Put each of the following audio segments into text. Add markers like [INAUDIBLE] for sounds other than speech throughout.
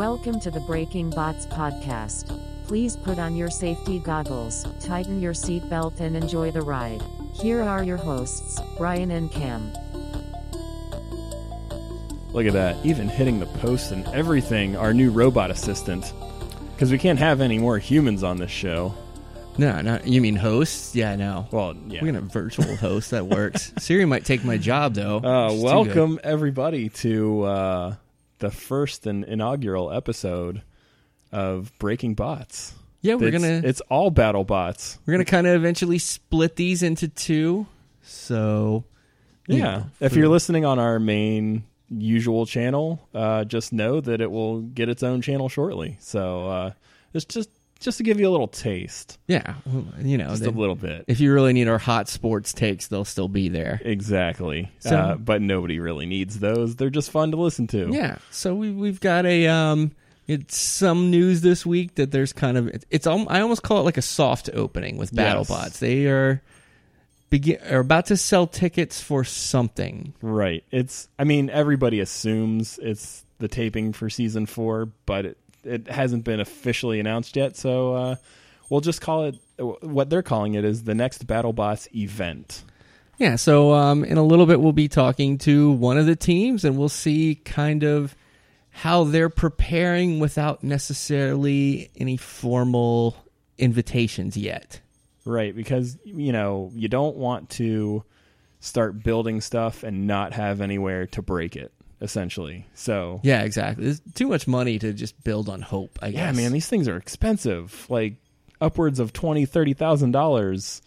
Welcome to the Breaking Bots podcast. Please put on your safety goggles, tighten your seatbelt, and enjoy the ride. Here are your hosts, Brian and Cam. Look at that. Even hitting the post and everything, our new robot assistant. Because we can't have any more humans on this show. No, not you mean hosts? Yeah, no. Well, yeah. We're gonna virtual host. That works. [LAUGHS] Siri might take my job though. Uh, welcome, everybody, to uh, the first and inaugural episode of Breaking Bots. Yeah, we're It's- gonna It's all battle bots. we're gonna kind of eventually split these into two. So you Yeah. if you're listening on our main usual channel, uh, just know that it will get its own channel shortly. So uh, it's just just to give you a little taste, yeah, well, you know, just they- a little bit. if you really need our hot sports takes, they'll still be there. Exactly. So- uh, but nobody really needs those. They're just fun to listen to. Yeah. So we we've got a um. It's some news this week that there's kind of it's, it's I almost call it like a soft opening with Yes. BattleBots. They are begin are about to sell tickets for something. Right. It's I mean, everybody assumes it's the taping for season four, but it, it hasn't been officially announced yet, so uh, we'll just call it what they're calling it is the next BattleBots event. Yeah, so um, in a little bit, we'll be talking to one of the teams and we'll see kind of how they're preparing without necessarily any formal invitations yet. Right, because you know, you don't want to start building stuff and not have anywhere to break it, essentially. So Yeah, exactly. There's too much money to just build on hope, I Yeah, man, these things are expensive. Like upwards of twenty, thirty thousand dollars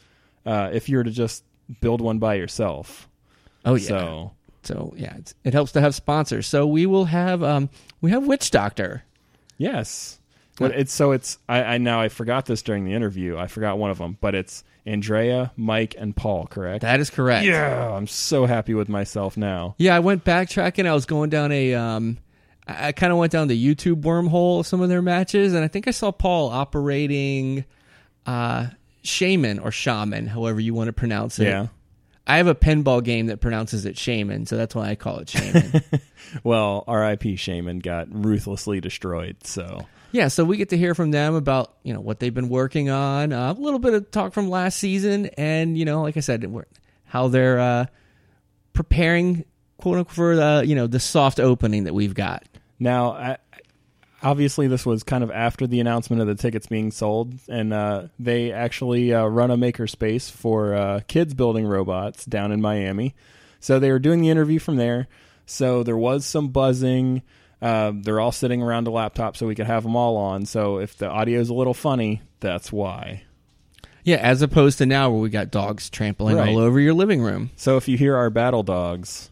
uh, if you were to just build one by yourself. oh, yeah. So So, yeah, it's, it helps to have sponsors. So we will have, um, we have Witch Doctor. yes, but it's so it's I, I now I forgot this during the interview. I forgot one of them, but it's Andrea, Mike, and Paul. Correct? That is correct. yeah, I'm so happy with myself now. Yeah, I went backtracking. I was going down a um I, kind of went down the YouTube wormhole of some of their matches and I think I saw Paul operating uh Shaman or Shaman, however you want to pronounce it. Yeah. I have a pinball game that pronounces it Shaman, so that's why I call it Shaman. [LAUGHS] Well, R.I.P. Shaman got ruthlessly destroyed. So yeah, so we get to hear from them about, you know, what they've been working on, uh, a little bit of talk from last season and, you know, like I said, how they're uh preparing quote unquote for the, you know, the soft opening that we've got. Now, I, obviously, this was kind of after the announcement of the tickets being sold, and uh, they actually uh, run a makerspace for uh, kids building robots down in Miami. So they were doing the interview from there. So there was some buzzing. Uh, they're all sitting around a laptop, so we could have them all on. So if the audio is a little funny, that's why. Yeah, as opposed to now where we got dogs trampling Right. all over your living room. So if you hear our battle dogs,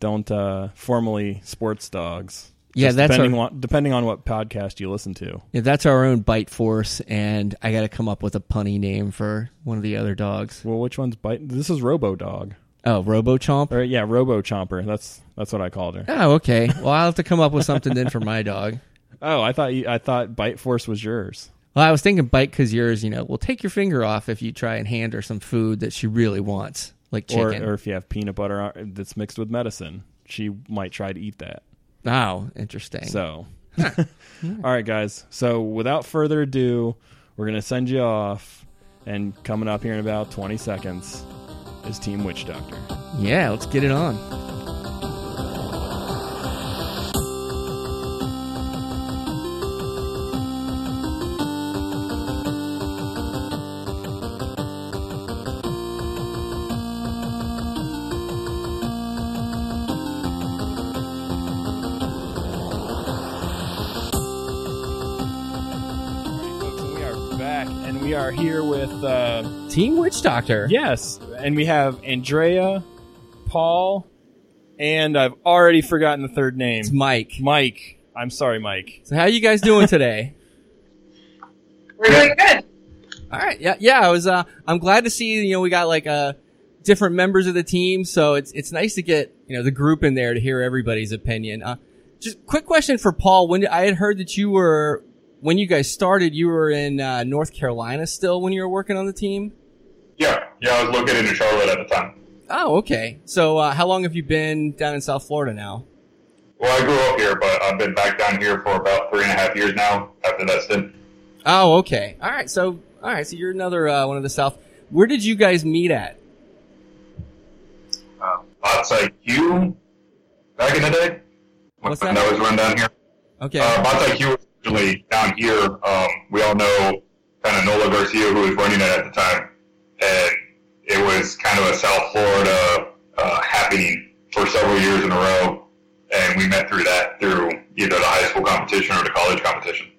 don't uh, formally sports dogs. Yeah, Just that's depending on depending on what podcast you listen to. Yeah, that's our own bite force, and I got to come up with a punny name for one of the other dogs. Well, which one's bite? This is Robo Dog, Oh, Robo Chomp. or yeah, Robo Chomper. That's that's what I called her. Oh, okay. Well, I'll have to come up with something then for my dog. Oh, I thought you, I thought Bite Force was yours. Well, I was thinking bite because yours, you know, will take your finger off if you try and hand her some food that she really wants, like Or chicken. or if you have peanut butter that's mixed with medicine, she might try to eat that. oh, interesting. So, [LAUGHS] [LAUGHS] all right, guys. So without further ado, we're gonna send you off, and coming up here in about twenty seconds is Team Witch Doctor. yeah, let's get it on. and we are back, and we are here with. Uh, Team Witch Doctor. Yes, and we have Andrea, Paul, and I've already forgotten the third name. It's Mike. Mike. I'm sorry, Mike. So, how are you guys doing today? [LAUGHS] We're doing good. All right. Yeah. Yeah. I was. Uh, I'm glad to see. You know, we got like uh, different members of the team, so it's it's nice to get you know the group in there to hear everybody's opinion. Uh, just quick question for Paul. When I had heard that you were when you guys started, you were in uh, North Carolina still when you were working on the team. Yeah, I was located in Charlotte at the time. Oh, okay. So, uh, how long have you been down in South Florida now? Well, I grew up here, but I've been back down here for about three and a half years now after that stint. Oh, okay. All right. So, all right. So you're another uh, one of the South. Where did you guys meet at? Uh, Bots IQ back in the day. What's when that? that was run down here. Okay. Uh, Bots IQ was originally down here. Um, we all know kind of Nola Garcia, who was running it at the time. And it was kind of a South Florida uh, happening for several years in a row. And we met through that, through either the high school competition or the college competition.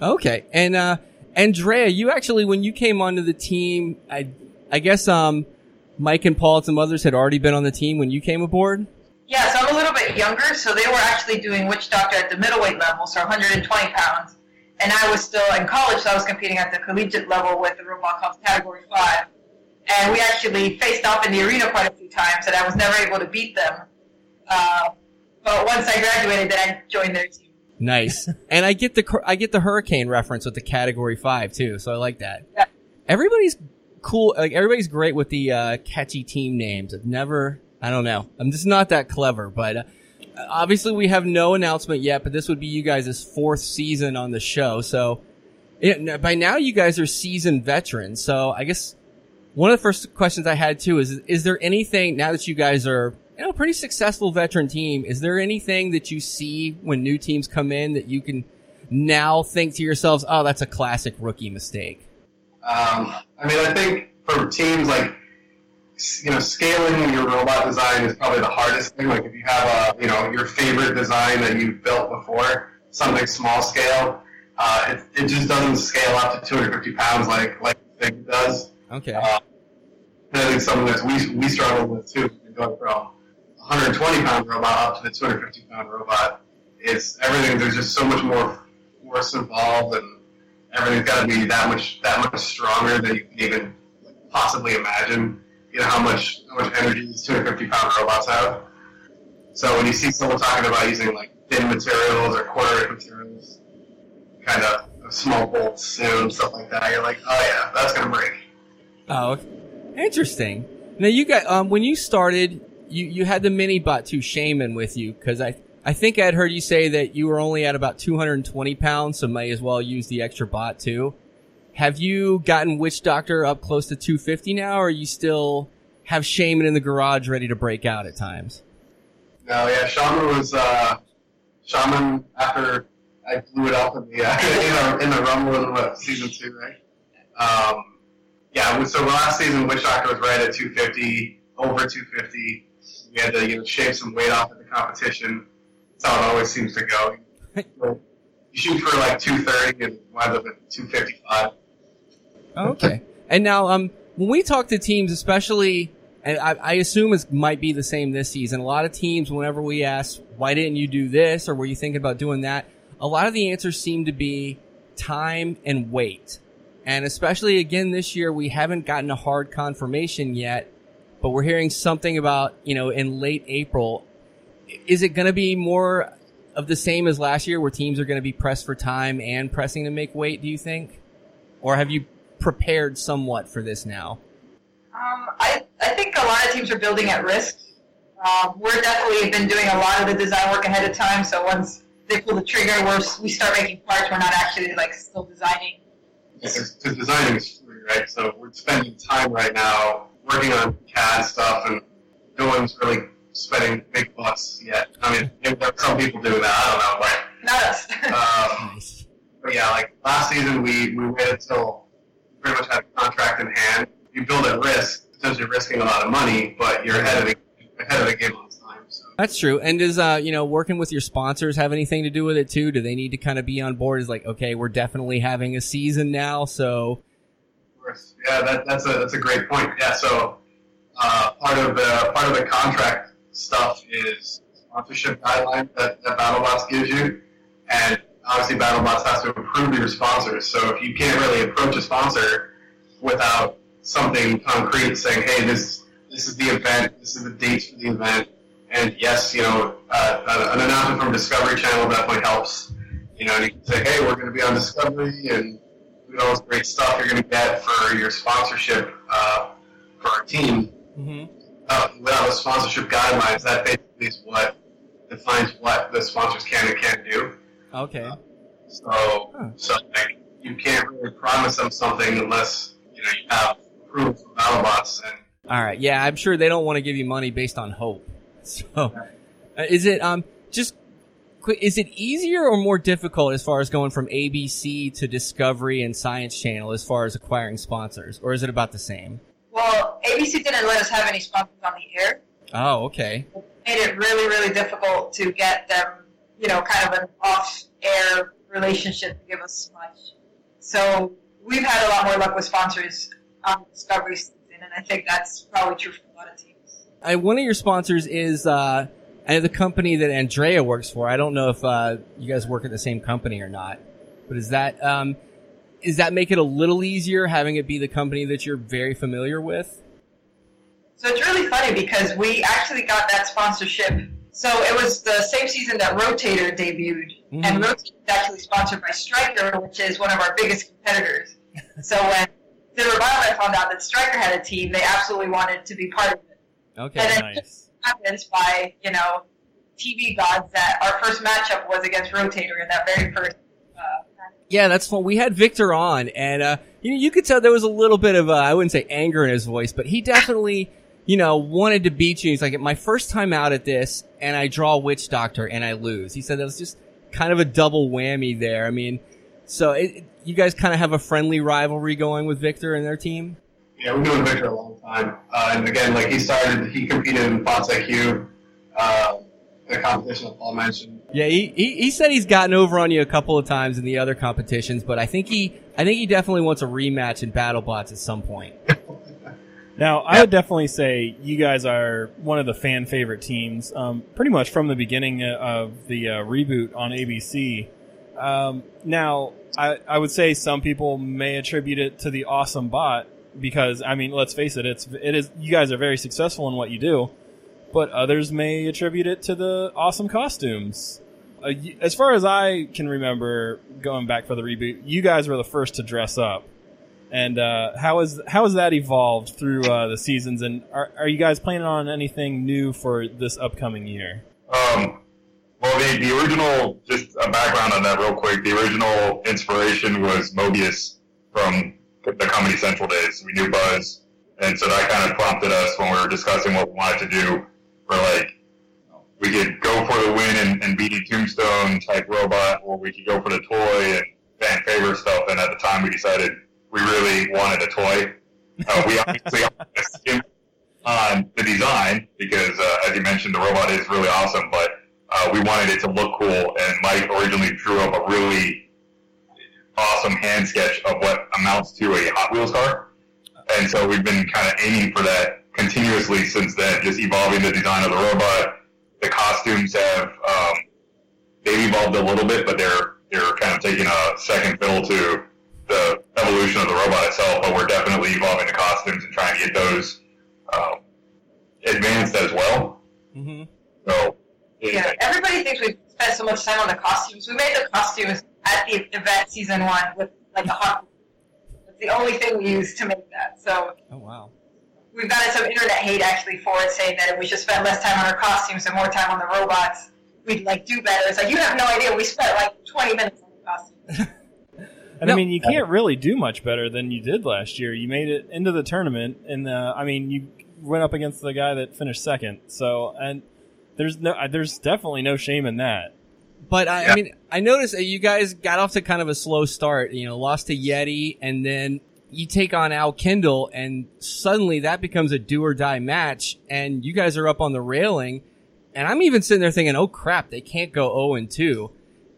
Okay. And uh Andrea, you actually when you came onto the team, I I guess um Mike and Paul and some others had already been on the team when you came aboard. Yeah, so I'm a little bit younger, so they were actually doing witch doctor at the middleweight level, so 120 pounds. And I was still in college, so I was competing at the collegiate level with the Robot Cups Category 5. And we actually faced off in the arena quite a few times, and I was never able to beat them. Uh, but once I graduated, then I joined their team. Nice. [LAUGHS] and I get the I get the hurricane reference with the category 5 too, so I like that. Yeah. Everybody's cool like everybody's great with the uh catchy team names. I've never I don't know. I'm just not that clever, but uh, obviously we have no announcement yet, but this would be you guys' fourth season on the show. So it, by now you guys are seasoned veterans. So I guess one of the first questions I had too is, is there anything now that you guys are, you know, a pretty successful veteran team, is there anything that you see when new teams come in that you can now think to yourselves, oh, that's a classic rookie mistake? Um, I mean, I think for teams like you know, scaling your robot design is probably the hardest thing. Like if you have a, you know, your favorite design that you've built before, something small scale, uh, it, it just doesn't scale up to 250 pounds like like Fig does. Okay. Uh, and I think something that we we struggle with too, going from 120 pound robot up to the 250 pound robot. Is everything? There's just so much more force involved, and everything's got to be that much that much stronger than you can even possibly imagine. You know how much how much energy these 250 pound robots have. So when you see someone talking about using like thin materials or quarter materials, kind of small bolts and stuff like that, you're like, oh yeah, that's gonna break. Oh, interesting. Now you got um when you started, you you had the mini bot two shaman with you because I I think I'd heard you say that you were only at about 220 pounds, so may as well use the extra bot too. Have you gotten Witch Doctor up close to 250 now, or you still have shaman in the garage ready to break out at times? No, yeah, Shaman was uh, Shaman after I blew it up in the uh, [LAUGHS] in, the, in the Rumble in season two, right? Um, yeah, so last season Witch Doctor was right at 250, over 250. We had to you know shave some weight off at the competition. That's how it always seems to go. [LAUGHS] you shoot for like 230 and wind up at 255. Okay. and now, um, when we talk to teams, especially, and I, I assume it might be the same this season. A lot of teams, whenever we ask, why didn't you do this, or were you thinking about doing that? A lot of the answers seem to be time and weight. And especially again this year, we haven't gotten a hard confirmation yet, but we're hearing something about, you know, in late April. Is it going to be more of the same as last year where teams are going to be pressed for time and pressing to make weight, do you think? Or have you prepared somewhat for this now? Um, I, I think a lot of teams are building at risk. Um, we're definitely been doing a lot of the design work ahead of time. So once they pull the trigger, we're, we start making parts. We're not actually like still designing. Because designing is free, right? So we're spending time right now working on CAD stuff, and no one's really spending big bucks yet. I mean, there are some people doing that. I don't know, but Not us. um, [LAUGHS] Nice. But yeah, like last season, we, we waited till pretty much had a contract in hand. You build at risk, potentially risking a lot of money, but you're ahead of the ahead of the game on time. So That's true. And does, uh, you know, working with your sponsors have anything to do with it too? Do they need to kind of be on board Is like, okay, we're definitely having a season now, so yeah, that, that's a that's a great point. Yeah, so uh, part of the part of the contract stuff is sponsorship guidelines that, that BattleBots gives you, and obviously BattleBots has to approve your sponsors. So if you can't really approach a sponsor without something concrete saying, "Hey, this this is the event, this is the dates for the event," and yes, you know, uh, an announcement from Discovery Channel definitely helps. You know, and you can say, "Hey, we're going to be on Discovery," and look at all this great stuff you're going to get for your sponsorship uh, for our team. mm-hmm. Uh, without the sponsorship guidelines, that basically is what defines what the sponsors can and can't do. Okay. So, Huh. so like, you can't really promise them something unless you know you have proof from BattleBots. And All right. Yeah, I'm sure they don't want to give you money based on hope. So, uh, is it um just quick? Is it easier or more difficult as far as going from ABC to Discovery and Science Channel as far as acquiring sponsors, or is it about the same? Well, ABC didn't let us have any sponsors on the air. Oh, okay. It made it really, really difficult to get them, you know, kind of an off-air relationship to give us much. So we've had a lot more luck with sponsors on Discovery season, and I think that's probably true for a lot of teams. I, one of your sponsors is uh, the company that Andrea works for. I don't know if uh, you guys work at the same company or not, but is that um, is that make it a little easier having it be the company that you're very familiar with? So it's really funny because we actually got that sponsorship. So it was the same season that Rotator debuted, Mhm. and Rotator is actually sponsored by Stryker, which is one of our biggest competitors. [LAUGHS] so when Zimmer Biomet found out that Stryker had a team, they absolutely wanted to be part of it. Okay. And Nice. happens by you know TV gods that our first matchup was against Rotator in that very first. Uh, Yeah, that's fun. We had Victor on, and uh, you know, you could tell there was a little bit of uh, I wouldn't say anger in his voice, but he definitely you know wanted to beat you. He's like, my first time out at this, and I draw Witch Doctor and I lose. He said that was just kind of a double whammy there. I mean, so it, you guys kind of have a friendly rivalry going with Victor and their team. Yeah, we've known Victor a long time. Uh, and again, like he started, he competed in Bots IQ, uh, the competition that Paul mentioned. Yeah, he, he he said he's gotten over on you a couple of times in the other competitions, but I think he I think he definitely wants a rematch in BattleBots at some point. [LAUGHS] Now, I would definitely say you guys are one of the fan favorite teams, um, pretty much from the beginning uh, of the uh, reboot on ABC. Um, now, I, I would say some people may attribute it to the awesome bot because, I mean, let's face it, it's it is you guys are very successful in what you do, but others may attribute it to the awesome costumes. Uh, as far as I can remember, going back for the reboot, you guys were the first to dress up. And uh, how is how has that evolved through uh, the seasons? And are, are you guys planning on anything new for this upcoming year? Um, well, the, the original, just a background on that real quick. The original inspiration was Mobius from the Comedy Central days. We knew Buzz, and so that kind of prompted us when we were discussing what we wanted to do. We're like, we could go for the win and, and beat a Tombstone type robot, or we could go for the toy and fan favorite stuff. And at the time, we decided we really wanted a toy. Uh, we obviously [LAUGHS] skimped on the design because, uh, as you mentioned, the robot is really awesome, but uh, we wanted it to look cool. And Mike originally drew up a really awesome hand sketch of what amounts to a Hot Wheels car. And so we've been kind of aiming for that continuously since then, just evolving the design of the robot. The costumes have um, they've evolved a little bit, but they're they're kind of taking a second fiddle to the evolution of the robot itself. But we're definitely evolving the costumes and trying to get those um, advanced as well. Mm-hmm. So Yeah, everybody thinks we spent so much time on the costumes. We made the costumes at the event season one with like a hot. It's the only thing we used to make that. So Oh wow. we've gotten some internet hate actually for it, saying that if we should spend less time on our costumes and more time on the robots, we'd like do better. It's like you have no idea. We spent like 20 minutes on the costumes. [LAUGHS] And No. I mean, you can't really do much better than you did last year. You made it into the tournament, and uh, I mean, you went up against the guy that finished second. So, and there's no, there's definitely no shame in that. But I, I mean, I noticed that you guys got off to kind of a slow start. You know, lost to Yeti, and then you take on Al Kindle, and suddenly that becomes a do or die match, and you guys are up on the railing. And I'm even sitting there thinking, "Oh crap, they can't go 0 and 2."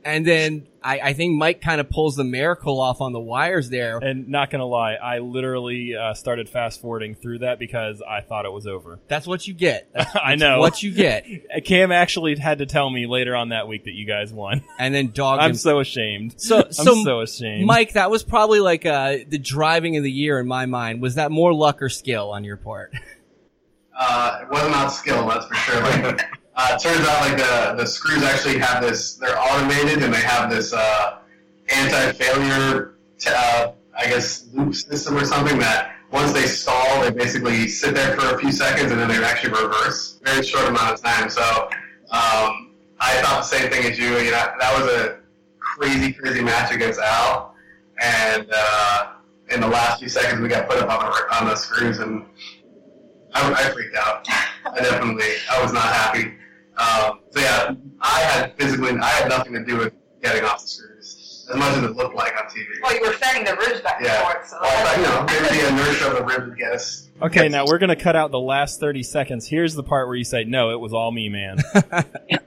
And then I, I think Mike kind of pulls the miracle off on the wires there. And not gonna lie, I literally uh, started fast forwarding through that because I thought it was over. That's what you get. [LAUGHS] That's I know. what you get. [LAUGHS] Cam actually had to tell me later on that week that you guys won. [LAUGHS] And then dog. I'm him. so ashamed. So, I'm so so ashamed. Mike, that was probably like uh, the driving of the year in my mind. Was that more luck or skill on your part? Uh, it wasn't skill, that's for sure. Like, uh, it turns out like the, the screws actually have this, they're automated and they have this uh, anti-failure, t- uh, I guess, loop system or something that once they stall, they basically sit there for a few seconds and then they actually reverse very short amount of time. So um, I thought the same thing as you. You know, that was a crazy, crazy match against Al, and uh, in the last few seconds we got put up on the on the screws, and I, I freaked out. I definitely, I was not happy. Um, so yeah, I had physically, I had nothing to do with getting off the screws, as much as it looked like on TV. Well, you were fanning the ribs back and Yeah. forth, so Well, I that's- thought, you know, maybe the [LAUGHS] inertia of the rib would get us. Okay, now we're gonna cut out the last thirty seconds. Here's the part where you say, "No, it was all me, man." [LAUGHS]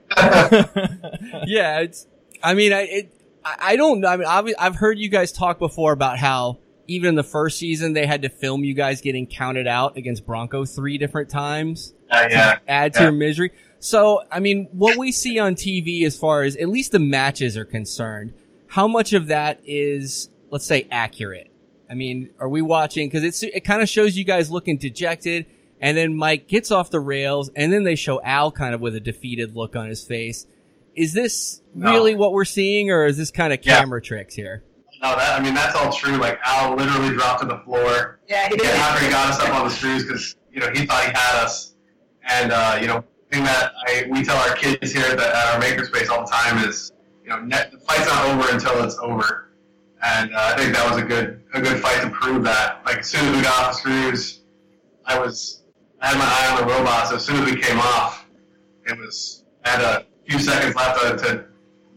yeah, it's. I mean, I it. I I don't know. I mean, obvi- I've heard you guys talk before about how even in the first season they had to film you guys getting counted out against Bronco three different times. Uh, yeah. add to Yeah. your misery. So, I mean, what we see on TV as far as at least the matches are concerned, how much of that is, let's say, accurate? I mean, are we watching? Cause it's, it kind of shows you guys looking dejected and then Mike gets off the rails and then they show Al kind of with a defeated look on his face. Is this No. really what we're seeing or is this kind of Yeah. camera tricks here? No, that I mean that's all true. Like Al literally dropped to the floor. yeah, he did. after he got us up on the screws because you know he thought he had us, and uh, you know thing that I we tell our kids here at, the, at our makerspace all the time is you know net, the fight's not over until it's over, and uh, I think that was a good a good fight to prove that. Like as soon as we got off the screws, I was I had my eye on the robot. So as soon as we came off, it was I had a few seconds left to, to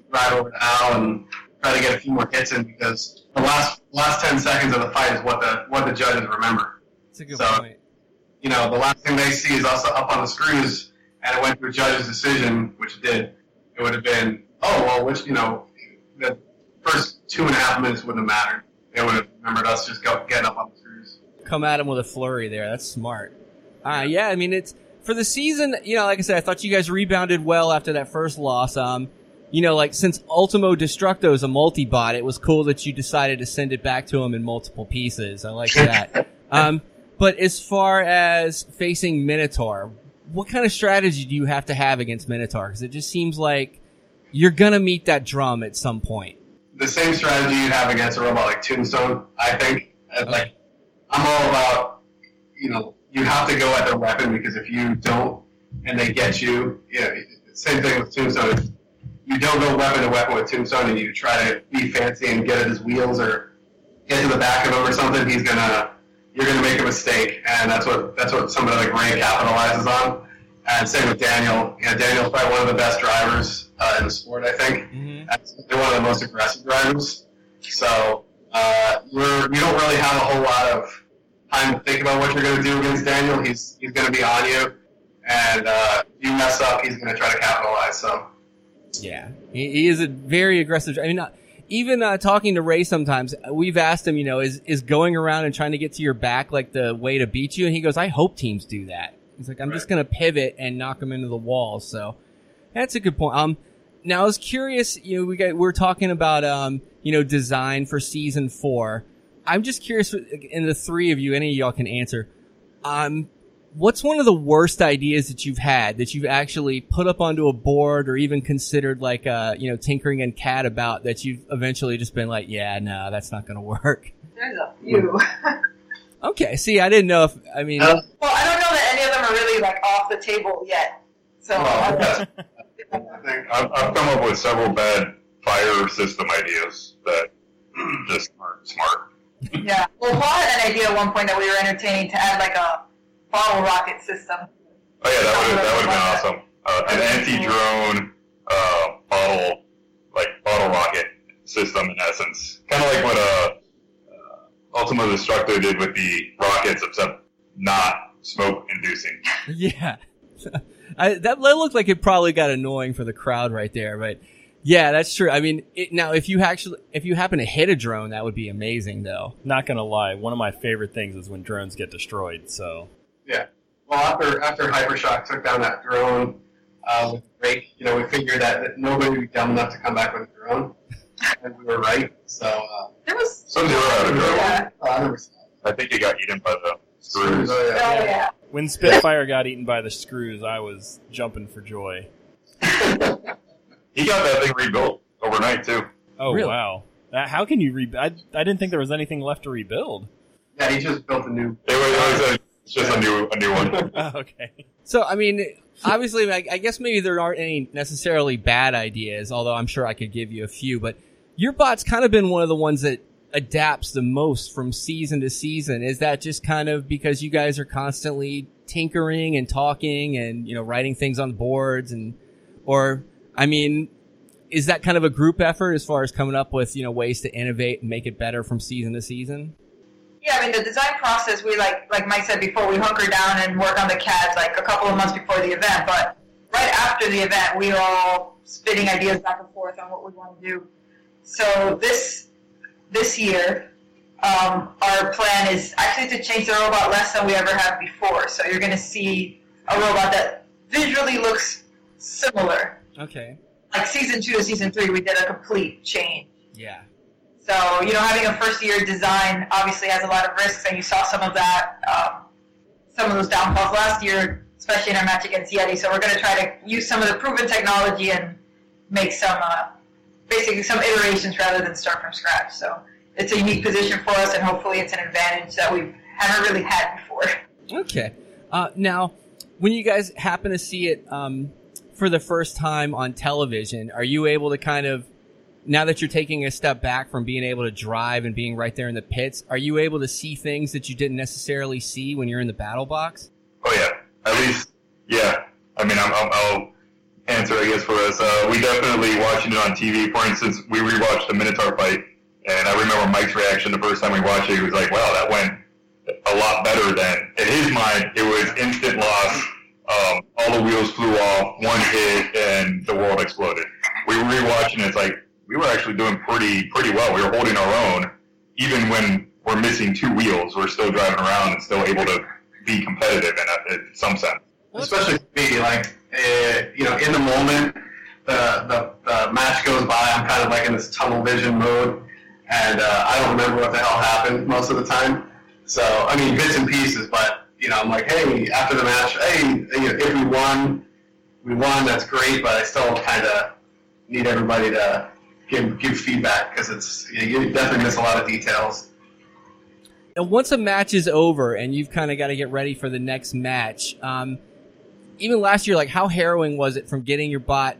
ride over to Al and try to get a few more hits in because the last last ten seconds of the fight is what the what the judges remember. That's a good So- point. You know, the last thing they see is us up on the screws, and it went to a judge's decision, which it did. It would have been, oh well, which you know, the first two and a half minutes wouldn't have mattered. They would have remembered us just go, getting up on the screws. come at him with a flurry there. That's smart. Uh, yeah, I mean, it's for the season, you know, like I said, I thought you guys rebounded well after that first loss. Um, you know, like since Ultimo Destructo is a multi-bot, it was cool that you decided to send it back to him in multiple pieces. I like that. [LAUGHS] um, but as far as facing Minotaur, what kind of strategy do you have to have against Minotaur? Because it just seems like you're gonna meet that drum at some point. the same strategy you have against a robot like Tombstone, I think. Uh, Like, I'm all about, you know, you have to go at their weapon because if you don't and they get you, you know, same thing with Tombstone. If you don't go weapon to weapon with Tombstone and you try to be fancy and get at his wheels or get to the back of him or something, he's gonna, you're gonna make a mistake, and that's what that's what somebody like Ray capitalizes on. And same with Daniel. You know, Daniel's probably one of the best drivers uh, in the sport, I think. Mm-hmm. They're one of the most aggressive drivers. So uh, you're, you don't really have a whole lot of time to think about what you're going to do against Daniel. He's he's going to be on you, and uh, if you mess up, he's going to try to capitalize. So Yeah, he, he is a very aggressive. I mean, uh, even uh, talking to Ray sometimes, we've asked him, you know, is is going around and trying to get to your back like the way to beat you? And he goes, I hope teams do that. He's like, I'm just gonna pivot and knock him into the wall. So that's a good point. Um, now I was curious. You know, we got we're talking about um, you know, design for season four. I'm just curious, in the three of you, any of y'all can answer. Um, what's one of the worst ideas that you've had that you've actually put up onto a board or even considered like uh you know tinkering and CAD about that you've eventually just been like yeah no that's not gonna work There's a few. [LAUGHS] okay see i didn't know if i mean Uh, Well, I don't know that any of them are really like off the table yet. So uh, [LAUGHS] I think I've, I've come up with several bad fire system ideas that [CLEARS THROAT] just aren't smart. yeah. Well, Paul had an idea at one point that we were entertaining to add like a bottle rocket system. Oh yeah, that would that would have been awesome. Uh, an anti-drone uh, bottle, like bottle rocket system in essence, kind of like what uh, uh, Ultimo Destructo did with the rockets, except not smoke-inducing. [LAUGHS] [LAUGHS] yeah [LAUGHS] I, that, that looked like it probably got annoying for the crowd right there but yeah that's true i mean it, now if you actually if you happen to hit a drone that would be amazing though Not gonna lie, one of my favorite things is when drones get destroyed. So yeah. Well, after after Hypershock took down that drone uh, with Drake, you know, we figured that, that nobody would be dumb enough to come back with a drone, and we were right. So. Uh, There was. Some zero out of drone. Yeah. uh, I think it got eaten by the Screws. screws. Oh, Oh yeah. yeah. when Spitfire got eaten by the screws, I was jumping for joy. He got that thing rebuilt overnight too. Oh Really? wow! Uh, how can you rebuild? I, I didn't think there was anything left to rebuild. Yeah, he just built a new. It was, it was a It's just a new a new one. [LAUGHS] Oh, okay. So, I mean, obviously, I, I guess maybe there aren't any necessarily bad ideas, although I'm sure I could give you a few, but your bot's kind of been one of the ones that adapts the most from season to season. Is that just kind of because you guys are constantly tinkering and talking and, you know, writing things on boards and, or, I mean, is that kind of a group effort as far as coming up with, you know, ways to innovate and make it better from season to season? Yeah, I mean the design process. We like like Mike said before, we hunker down and work on the CADs like a couple of months before the event. But right after the event, we all spitting ideas back and forth on what we want to do. So this this year, um, our plan is actually to change the robot less than we ever have before. So you're going to see a robot that visually looks similar. Okay. Like season two to season three, we did a complete change. Yeah. So, you know, having a first year design obviously has a lot of risks, and you saw some of that, um, some of those downfalls last year, especially in our match against Yeti. So, we're going to try to use some of the proven technology and make some, uh, basically, some iterations rather than start from scratch. So, it's a unique position for us, and hopefully, it's an advantage that we haven't really had before. Okay. Uh, now, when you guys happen to see it um, for the first time on television, are you able to kind of now that you're taking a step back from being able to drive and being right there in the pits, are you able to see things that you didn't necessarily see when you're in the battle box? Oh yeah, at least yeah. I mean, I'm, I'm, I'll answer I guess for us. Uh, we definitely watching it on TV. For instance, we rewatched the Minotaur fight, and I remember Mike's reaction the first time we watched it. He was like, "Wow, that went a lot better than." In his mind, it was instant loss. Um, all the wheels flew off, one hit, and the world exploded. We were rewatching it. It's like we were actually doing pretty pretty well. We were holding our own, even when we're missing two wheels. We're still driving around and still able to be competitive in, a, in some sense. Especially me, like uh, you know, in the moment, the, the the match goes by. I'm kind of like in this tunnel vision mode, and uh, I don't remember what the hell happened most of the time. So I mean, bits and pieces, but you know, I'm like, hey, after the match, hey, you know, if we won, we won. That's great, but I still kind of need everybody to give give feedback because it's you, know, you definitely miss a lot of details. And once a match is over and you've kind of got to get ready for the next match, um, even last year, like how harrowing was it from getting your bot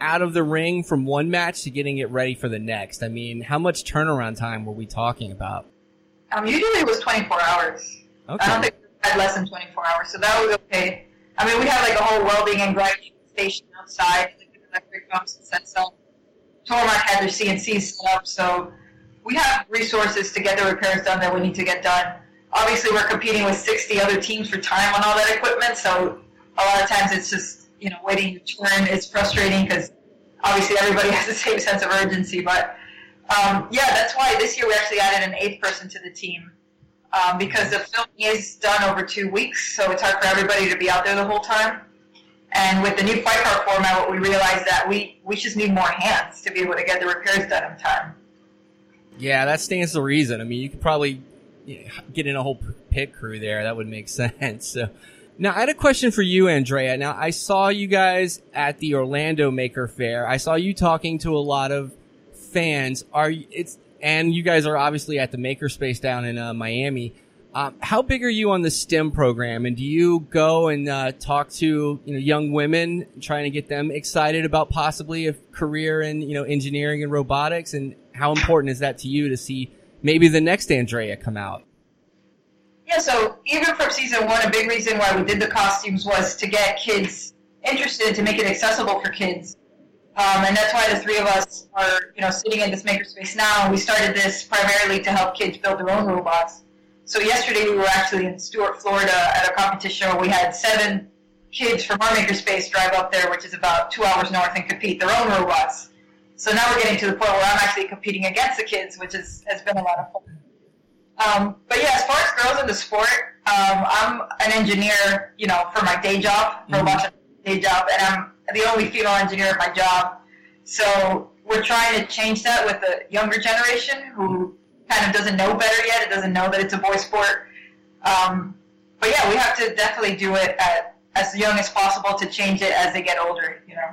out of the ring from one match to getting it ready for the next? I mean, how much turnaround time were we talking about? Um, usually it was 24 hours. Okay. I don't think we had less than 24 hours, so that was okay. I mean, we had like a whole welding and grinding station outside, like electric pumps and set Tormach had their CNC set up, so we have resources to get the repairs done that we need to get done. Obviously, we're competing with 60 other teams for time on all that equipment, so a lot of times it's just, you know, waiting your turn is frustrating because obviously everybody [LAUGHS] has the same sense of urgency. But um, yeah, that's why this year we actually added an eighth person to the team um, because the filming is done over two weeks, so it's hard for everybody to be out there the whole time. And with the new fight car format, what we realized that we, we just need more hands to be able to get the repairs done in time. Yeah, that stands to reason. I mean, you could probably get in a whole pit crew there. That would make [LAUGHS] sense. So, now I had a question for you, Andrea. Now I saw you guys at the Orlando Maker Faire. I saw you talking to a lot of fans. Are it's and you guys are obviously at the Makerspace down in uh, Miami. Um, how big are you on the STEM program, and do you go and uh, talk to you know young women, trying to get them excited about possibly a career in you know engineering and robotics? And how important is that to you to see maybe the next Andrea come out? Yeah, so even from season one, a big reason why we did the costumes was to get kids interested, to make it accessible for kids. Um, and that's why the three of us are, you know, sitting in this makerspace now. We started this primarily to help kids build their own robots. So yesterday we were actually in Stuart, Florida, at a competition where we had seven kids from our makerspace drive up there, which is about two hours north, and compete their own robots. So now we're getting to the point where I'm actually competing against the kids, which is, has been a lot of fun. Um, but yeah, as far as girls in the sport, um, I'm an engineer, you know, for my day job, for mm-hmm. day job, and I'm the only female engineer at my job. So we're trying to change that with the younger generation who kind of doesn't know better yet. It doesn't know that it's a boy sport. Um, but yeah, we have to definitely do it at as young as possible to change it as they get older. You know.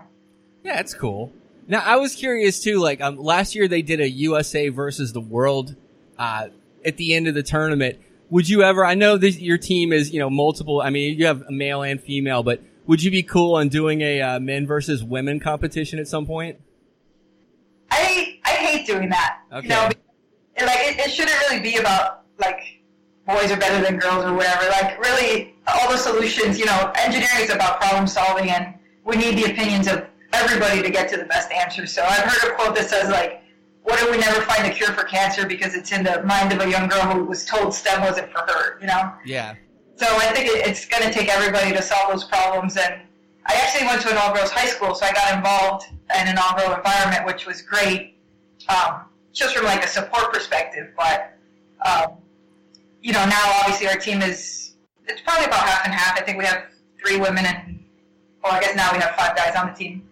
Yeah, it's cool. Now I was curious too. Like um, last year, they did a USA versus the world uh, at the end of the tournament. would you ever? I know this, your team is you know multiple. I mean, you have a male and female, but would you be cool on doing a uh, men versus women competition at some point? I I hate doing that. Okay. You know, like it, it shouldn't really be about like boys are better than girls or whatever. Like really, all the solutions. You know, engineering is about problem solving, and we need the opinions of everybody to get to the best answer. So I've heard a quote that says like, "What if we never find a cure for cancer because it's in the mind of a young girl who was told STEM wasn't for her?" You know. Yeah. So I think it, it's going to take everybody to solve those problems. And I actually went to an all-girls high school, so I got involved in an all-girl environment, which was great, um, just from like a support perspective. But um, you know, now obviously our team is it's probably about half and half. I think we have three women and well, I guess now we have five guys on the team.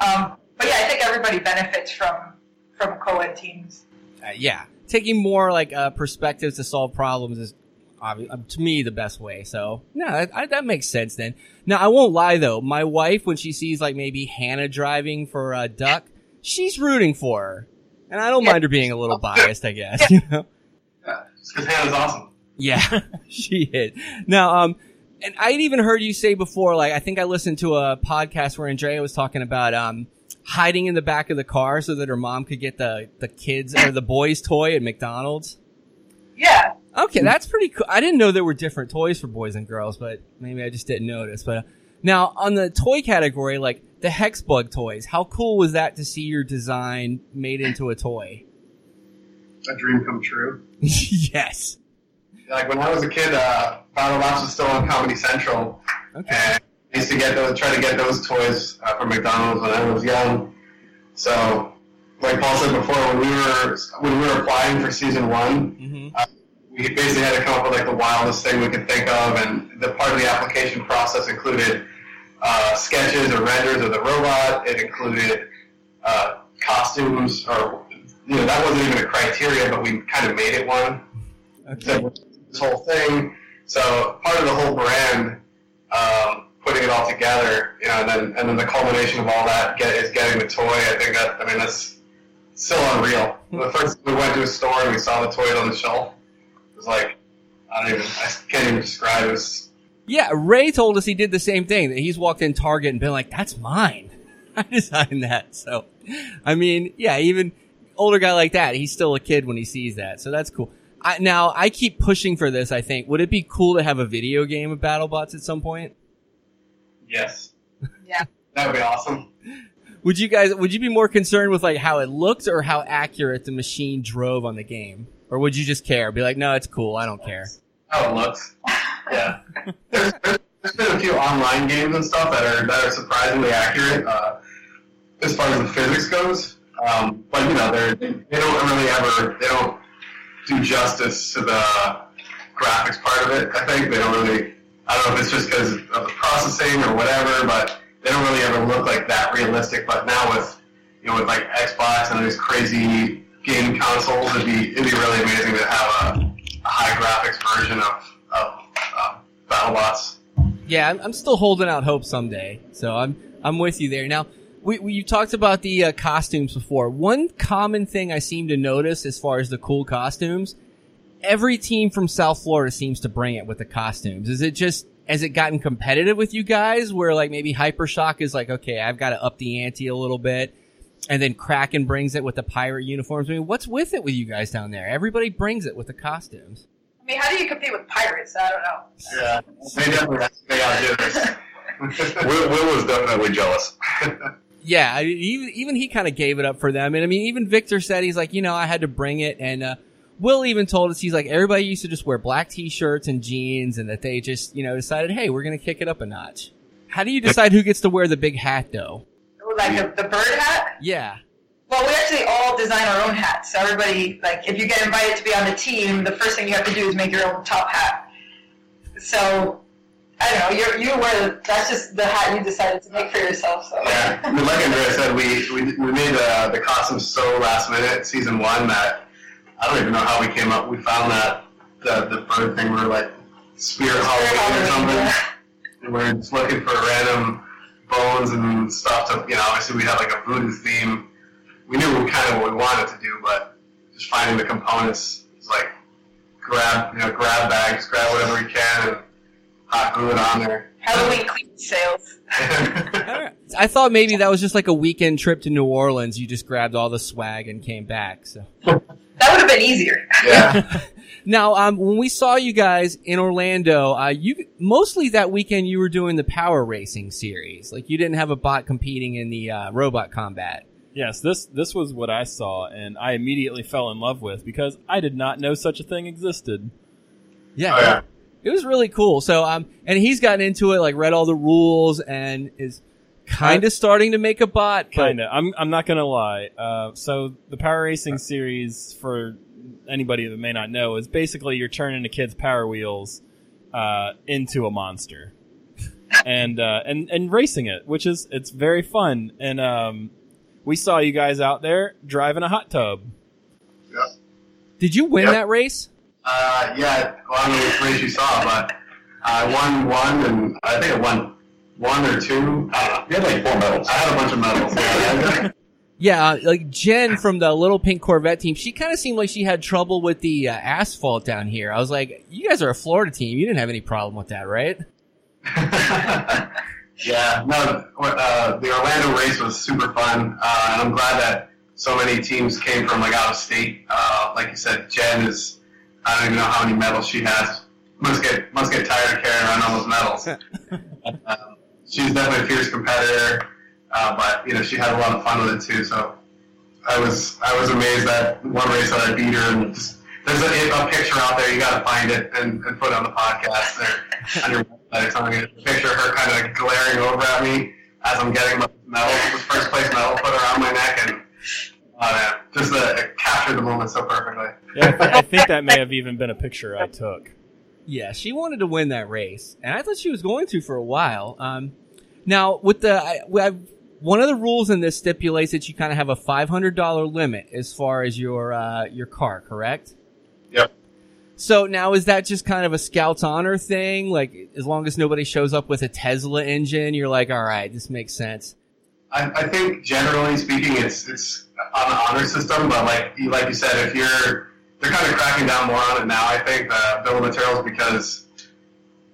Um, but yeah, I think everybody benefits from from co-ed teams. Uh, yeah, taking more like uh, perspectives to solve problems is uh, to me the best way. So no, that makes sense then. Now I won't lie though, my wife when she sees like maybe Hannah driving for a duck, she's rooting for her, and I don't mind her being a little [LAUGHS] biased, I guess. You know? Yeah, because Hannah's awesome. Yeah, [LAUGHS] she is. Now, um, and I'd even heard you say before, like, I think I listened to a podcast where Andrea was talking about, um, hiding in the back of the car so that her mom could get the, the kids or the boys toy at McDonald's. Yeah, Okay, that's pretty cool. I didn't know there were different toys for boys and girls, but maybe I just didn't notice. But uh, now on the toy category, like the Hexbug toys, how cool was that to see your design made into a toy? A dream come true. [LAUGHS] yes. Like when I was a kid, uh, BattleBots was still on Comedy Central, Okay. and I used to get those, try to get those toys uh, from McDonald's when I was young. So, like Paul said before, when we were when we were applying for season one, hmm we basically had to come up with like the wildest thing we could think of, and the part of the application process included uh, sketches or renders of the robot. It included uh, costumes, or you know that wasn't even a criteria, but we kind of made it one. Okay. So this whole thing. So part of the whole brand, um, putting it all together, you know, and then and then the culmination of all that get, is getting the toy. I think that I mean that's still unreal. The first we went to a store and we saw the toys on the shelf. It was like I don't even I can't even describe. It was Yeah, Ray told us he did the same thing. That he's walked in Target and been like, "That's mine. [LAUGHS] I designed that." So, I mean, yeah, even older guy like that, he's still a kid when he sees that. So that's cool. I, now I keep pushing for this. I think would it be cool to have a video game of BattleBots at some point? yes, [LAUGHS] yeah. that would be awesome. Would you guys? Would you be more concerned with like how it looked or how accurate the machine drove on the game, or would you just care? Be like, no, it's cool. I don't care. How it looks. Yeah. There's, there's, been a few online games and stuff that are that are surprisingly accurate uh, as far as the physics goes. Um, but you know, they're, they they don't really ever they don't do justice to the graphics part of it. I think they don't really. I don't know if it's just because of the processing or whatever, but they don't really ever look like that realistic. But now with you know with like Xbox and these crazy game consoles, it'd be it'd be really amazing to have a, a high graphics version of BattleBots. Yeah, I'm, I'm still holding out hope someday. So I'm I'm with you there. Now, we, we you talked about the uh, costumes before. One common thing I seem to notice as far as the cool costumes, every team from South Florida seems to bring it with the costumes. Is it just has it gotten competitive with you guys where like maybe Hypershock is like, okay, I've got to up the ante a little bit. And then Kraken brings it with the pirate uniforms. I mean, what's with it with you guys down there? Everybody brings it with the costumes. I mean, how do you compete with pirates? I don't know. Yeah, they definitely they outdo us. Will, Will was definitely jealous. Yeah, I mean, even even he kind of gave it up for them, and I mean, even Victor said he's like, you know, I had to bring it, and uh, Will even told us he's like, everybody used to just wear black t-shirts and jeans, and that they just, you know, decided, hey, we're gonna kick it up a notch. How do you decide who gets to wear the big hat, though? Like the, the bird hat? Yeah, Well, we actually all design our own hats. So everybody, like, if you get invited to be on the team, the first thing you have to do is make your own top hat. So, I don't know, you're, you wear, that's just the hat you decided to make for yourself, so. Yeah, like Andrea said, we we, we made the the costumes so last minute, season one, that I don't even know how we came up. We found that the the bird thing. We were like Spirit Halloween or something. And we are just looking for random bones and stuff to, you know, obviously we had like a voodoo theme. We knew kind of what we wanted to do, but just finding the components was like grab you know grab bags, grab whatever we can, and hot glue it on there. Halloween clean sales. [LAUGHS] I thought maybe that was just like a weekend trip to New Orleans. You just grabbed all the swag and came back. So That would have been easier. yeah. [LAUGHS] now, um, when we saw you guys in Orlando, uh, you mostly that weekend you were doing the power racing series. Like you didn't have a bot competing in the uh, robot combat. Yes, this this was what I saw, and I immediately fell in love with because I did not know such a thing existed. Yeah, Oh, yeah. it was really cool. So, um, and he's gotten into it, like read all the rules, and is kind of starting to make a bot. Kinda. I'm I'm not gonna lie. Uh, so the Power Racing series, for anybody that may not know, is basically you're turning a kid's Power Wheels uh, into a monster, [LAUGHS] and uh, and and racing it, which is it's very fun. And um, we saw you guys out there driving a hot tub. Yep. Did you win Yep. that race? Uh, yeah, well, I don't know which race you saw, but I won one, and I think I won one or two. I. You had like four medals. I had a bunch of medals. Yeah, [LAUGHS] Yeah, uh, like Jen from the Little Pink Corvette team, she kind of seemed like she had trouble with the uh, asphalt down here. I was like, you guys are a Florida team. You didn't have any problem with that, right? [LAUGHS] yeah, no, uh, the Orlando race was super fun, uh, and I'm glad that so many teams came from like out of state. Uh, like you said, Jen is, I don't even know how many medals she has. Must get must get tired of carrying around all those medals. um, [LAUGHS] she's definitely a fierce competitor, uh, but you know she had a lot of fun with it too. So I was I was amazed that one race that I beat her, and just, there's a, a picture out there. You got to find it and, and put it on the podcast there on your website or something. A picture her kind of glaring over at me as I'm getting my medal, the first place medal, put around my neck, and uh, just uh, captured the moment so perfectly. Yeah, I, th- I think that may have even been a picture I took. Yeah, she wanted to win that race, and I thought she was going to for a while. Um, now, with the I, I, one of the rules in this stipulates that you kind of have a five hundred dollar limit as far as your uh, your car, correct? So now is that just kind of a Scouts honor thing? Like, as long as nobody shows up with a Tesla engine, you're like, all right, this makes sense. I, I think generally speaking, it's it's on the honor system, but like you like you said, if you're they're kind of cracking down more on it now. I think the bill of materials because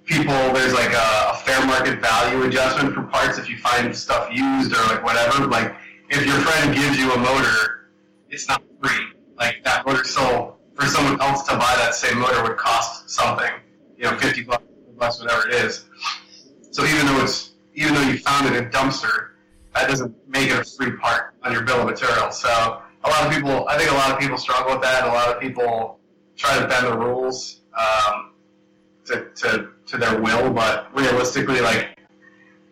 people there's like a, a fair market value adjustment for parts if you find stuff used or like whatever. Like if your friend gives you a motor, it's not free. Like that motor still for someone else to buy that same motor would cost something, you know, fifty bucks, bucks, whatever it is. So even though it's even though you found it in a dumpster, that doesn't make it a free part on your bill of materials. So a lot of people, I think a lot of people struggle with that. A lot of people try to bend the rules um, to, to, to their will, but realistically, like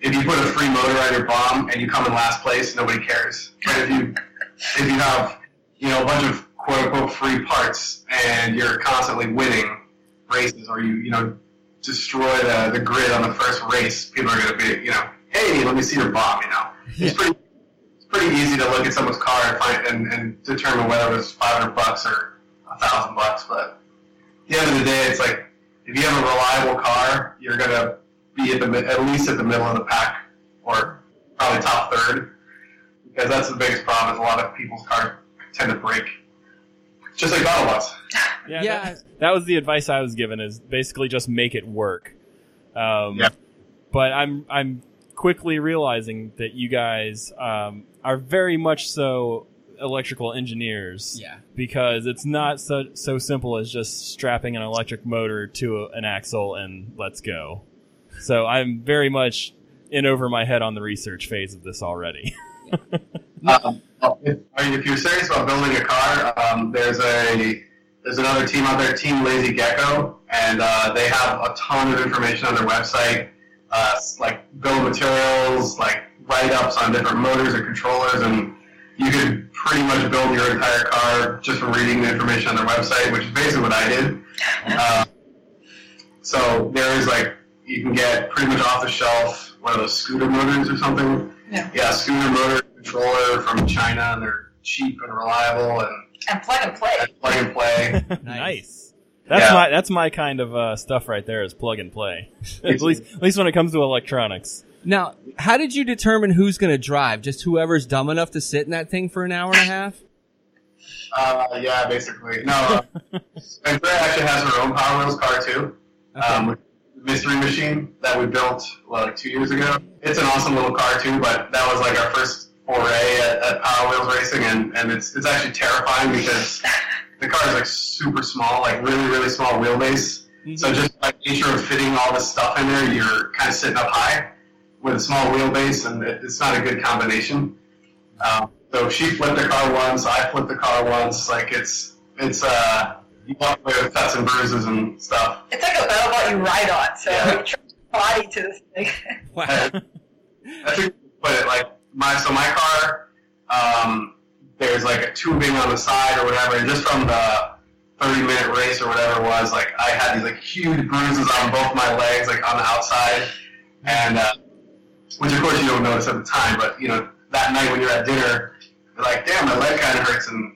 if you put a free motor on your bomb and you come in last place, nobody cares. But if you if you have you know a bunch of quote unquote free parts and you're constantly winning races, or you you know destroy the, the grid on the first race, people are going to be you know hey let me see your bomb. You know it's pretty it's pretty easy to look at someone's car and find and, and determine whether it was 500 bucks or a thousand bucks. But at the end of the day, it's like if you have a reliable car, you're gonna be at the at least at the middle of the pack or probably top third because that's the biggest problem. Is a lot of people's cars tend to break, just like Autobots. Yeah, Yeah. That, that was the advice I was given is basically just make it work. Um, Yeah. But I'm I'm quickly realizing that you guys um, are very much so electrical engineers. Yeah. Because it's not so so simple as just strapping an electric motor to a, an axle and let's go. So I'm very much in over my head on the research phase of this already. [LAUGHS] Um, if, if you're serious about building a car, um, there's a there's another team out there, Team Lazy Gecko, and uh, they have a ton of information on their website, uh, like of materials, like write-ups on different motors and controllers, and you could pretty much build your entire car just from reading the information on their website, which is basically what I did. Uh, so there is like you can get pretty much off the shelf one of those scooter motors or something. Yeah. Yeah, scooter motor controller from China, and they're cheap and reliable and, And plug and play. and plug and play. [LAUGHS] nice. That's Yeah. my that's my kind of uh, stuff right there is plug and play. [LAUGHS] at least at least when it comes to electronics. Now, how did you determine who's going to drive? Just whoever's dumb enough to sit in that thing for an hour and a half? Uh, yeah, basically. No, uh, [LAUGHS] and Claire actually has her own Power Wheels car too. Um, Mystery Machine that we built like two years ago. It's an awesome little car too, but that was like our first foray at, at Power Wheels racing, and, and it's it's actually terrifying because [LAUGHS] the car is like super small, like really really small wheelbase. So just by nature of fitting all this stuff in there, you're kind of sitting up high with a small wheelbase, and it, it's not a good combination. Um, so she flipped the car once, I flipped the car once. Like it's it's uh you walk away with cuts and bruises and stuff. It's like a battle bot you ride on, so Yeah. you [LAUGHS] try body to this thing. Wow. That's a good way to put it. Like my so my car, um, there's like a tubing on the side or whatever, and just from the 30 minute race or whatever it was, like I had these like huge bruises on both my legs, like on the outside, and uh, which of course you don't notice at the time, but you know that night when you're at dinner, you're like, damn, my leg kind of hurts, and,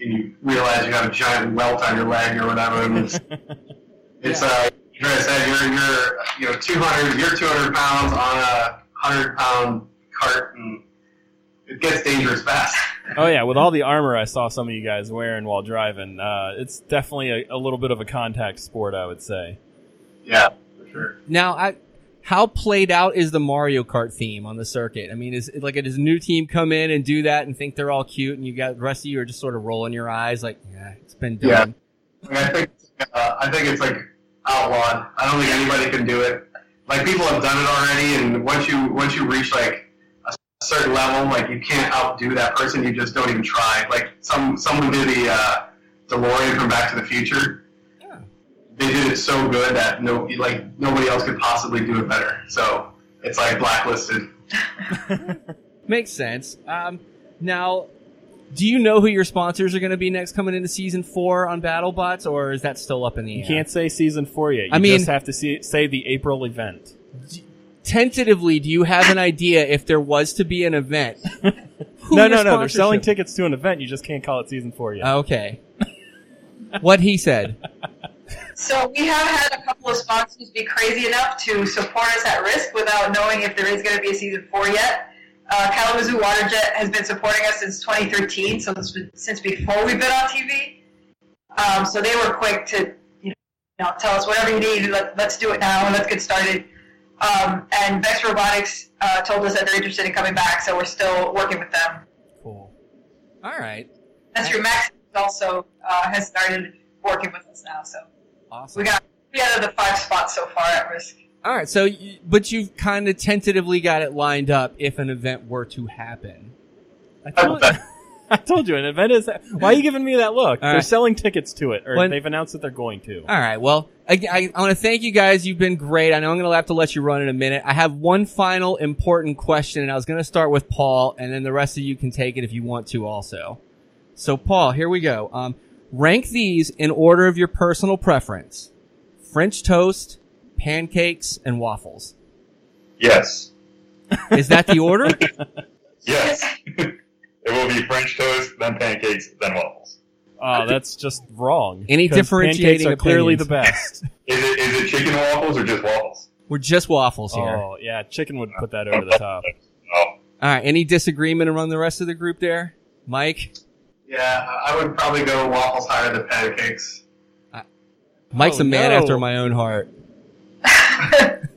and you realize you have a giant welt on your leg or whatever, and it's [LAUGHS] it's uh, you know, I said you're you're you know 200, you're 200 pounds on a 100 pound cart, and it gets dangerous fast. Oh yeah, with all the [LAUGHS] armor I saw some of you guys wearing while driving, uh, it's definitely a, a little bit of a contact sport, I would say. yeah, for sure. Now, I, how played out is the Mario Kart theme on the circuit? I mean, is like does a new team come in and do that and think they're all cute, and you got the rest of you are just sort of rolling your eyes like, yeah, it's been done. Like, I think uh, I think it's like outlawed. I don't think anybody can do it. Like people have done it already, and once you once you reach like a certain level, like you can't outdo that person. You just don't even try. Like some someone did the uh, DeLorean from Back to the Future. Yeah. They did it so good that no like nobody else could possibly do it better. So it's like blacklisted. [LAUGHS] Makes sense. Um, now, do you know who your sponsors are going to be next coming into season four on BattleBots, or is that still up in the air? You air? can't say season four yet. You I mean- just have to see, say the April event. Tentatively, do you have an idea if there was to be an event? [LAUGHS] who no, no, no. They're selling tickets to an event. You just can't call it season four yet. Okay. what he said. So we have had a couple of sponsors be crazy enough to support us at risk without knowing if there is going to be a season four yet. Uh, Kalamazoo Waterjet has been supporting us since 2013, so this was since before we've been on TV. Um, so they were quick to you know tell us whatever you need. Let, let's do it now and let's get started. Um, and Vex Robotics uh, told us that they're interested in coming back, so we're still working with them. Cool. All right. That's your Max also uh, has started working with us now, so Awesome. we got three out of the five spots so far at risk. All right. So, but you've kind of tentatively got it lined up if an event were to happen. I, told, [LAUGHS] I told you an event is. Why are you giving me that look? They're right. selling tickets to it, or When- they've announced that they're going to. All right. Well, I, I, I want to thank you guys. You've been great. I know I'm going to have to let you run in a minute. I have one final important question, and I was going to start with Paul, and then the rest of you can take it if you want to also. So, Paul, here we go. Um, rank these in order of your personal preference: French toast, pancakes, and waffles. Yes. Is that the order? [LAUGHS] Yes. [LAUGHS] it will be French toast, then pancakes, then waffles. Oh, that's just wrong. [LAUGHS] Any differentiating pancakes are clearly opinions? the best. [LAUGHS] Is it is it chicken waffles or just waffles? We're just waffles here. oh yeah, chicken would put that over the top. [LAUGHS] Oh, All right. Any disagreement among the rest of the group there? Mike? Yeah, I would probably go waffles higher than pancakes. Mike's Oh, a man no. after my own heart.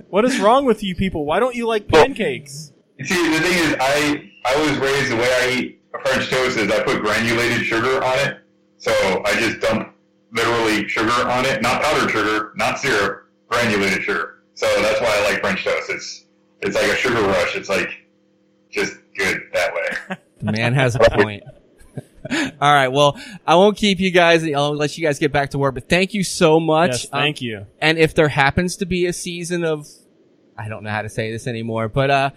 What is wrong with you people? Why don't you like pancakes? You See, the thing is, I I was raised the way I eat a French toast is I put granulated sugar on it. So I just dump literally sugar on it, not powdered sugar, not syrup, granulated sugar. So that's why I like French toast. It's it's like a sugar rush. It's like just good that way. The man has a point. [LAUGHS] All right. Well, I won't keep you guys. I'll let you guys get back to work. But thank you so much. Yes, thank Um, you. And if there happens to be a season of, I don't know how to say this anymore, but uh,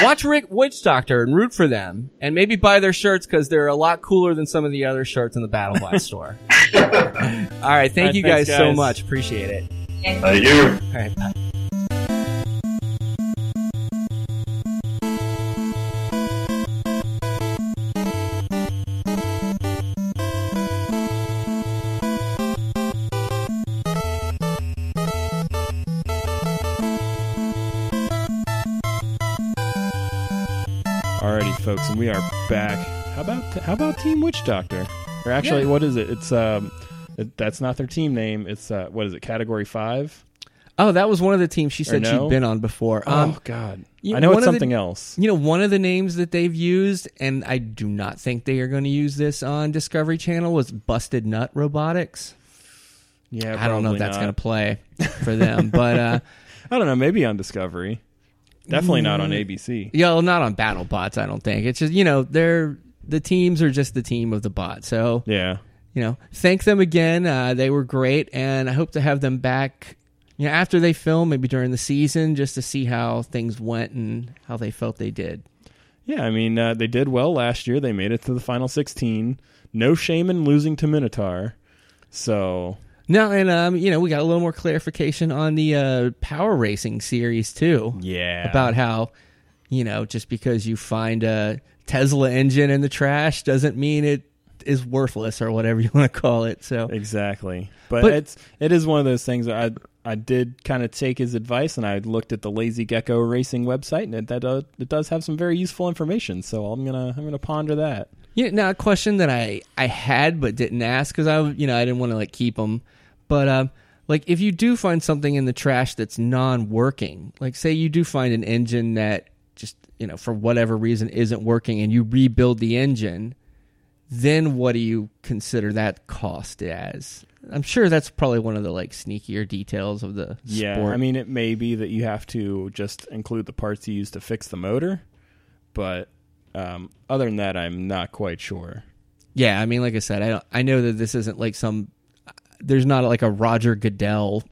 watch Rick Witch Doctor and root for them, and maybe buy their shirts because they're a lot cooler than some of the other shirts in the Battle Blast [LAUGHS] store. All right. Thank right, you thanks, guys, so much. Appreciate it. Thank you. All right. Bye. We are back How about how about Team Witch Doctor? Or actually, Yeah. what is it? It's um, it, that's not their team name. It's uh, what is it? Category five? Oh, that was one of the teams she said no? she'd been on before. Um, oh God, you- I know it's of the- something else. You know, one of the names that they've used, and I do not think they are going to use this on Discovery Channel, was Busted Nut Robotics. Yeah, I don't know if that's going to play [LAUGHS] for them, but uh, [LAUGHS] I don't know. Maybe on Discovery. Definitely not on Mm. ABC. yeah, well, not on BattleBots. I don't think it's just you know they're the teams are just the team of the bot. So Yeah. you know, thank them again. Uh, they were great, and I hope to have them back. You know, after they film, maybe during the season, just to see how things went and how they felt they did. Yeah, I mean, uh, they did well last year. They made it to the final 16. No shame in losing to Minotaur. So, No, and um, you know, we got a little more clarification on the uh, power racing series too. yeah. About how, you know, just because you find a Tesla engine in the trash doesn't mean it is worthless or whatever you want to call it. So Exactly. But, But- it's it is one of those things I I did kind of take his advice and I looked at the Lazy Gecko Racing website and it that uh, it does have some very useful information. So I'm to I'm going to ponder that. Yeah, now a question that I I had but didn't ask because I you know I didn't want to like keep them, but um like if you do find something in the trash that's non-working, like say you do find an engine that just you know for whatever reason isn't working and you rebuild the engine, then what do you consider that cost as? I'm sure that's probably one of the like sneakier details of the Yeah, sport. I mean it may be that you have to just include the parts you use to fix the motor, but um, other than that I'm not quite sure. Yeah, I mean, like I said, I don't, I know that this isn't like some. There's not like a Roger Goodell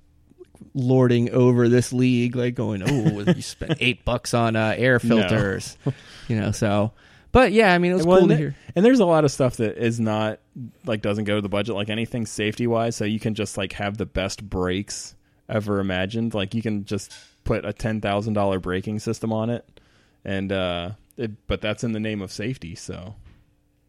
lording over this league, like going, "Oh, [LAUGHS] you spent eight bucks on uh, air filters," you know. So, but yeah, I mean, it was Well, cool to and, hear. and there's a lot of stuff that is not like doesn't go to the budget like anything safety wise so you can just like have the best brakes ever imagined like you can just put a $10,000 braking system on it and uh it, but that's in the name of safety so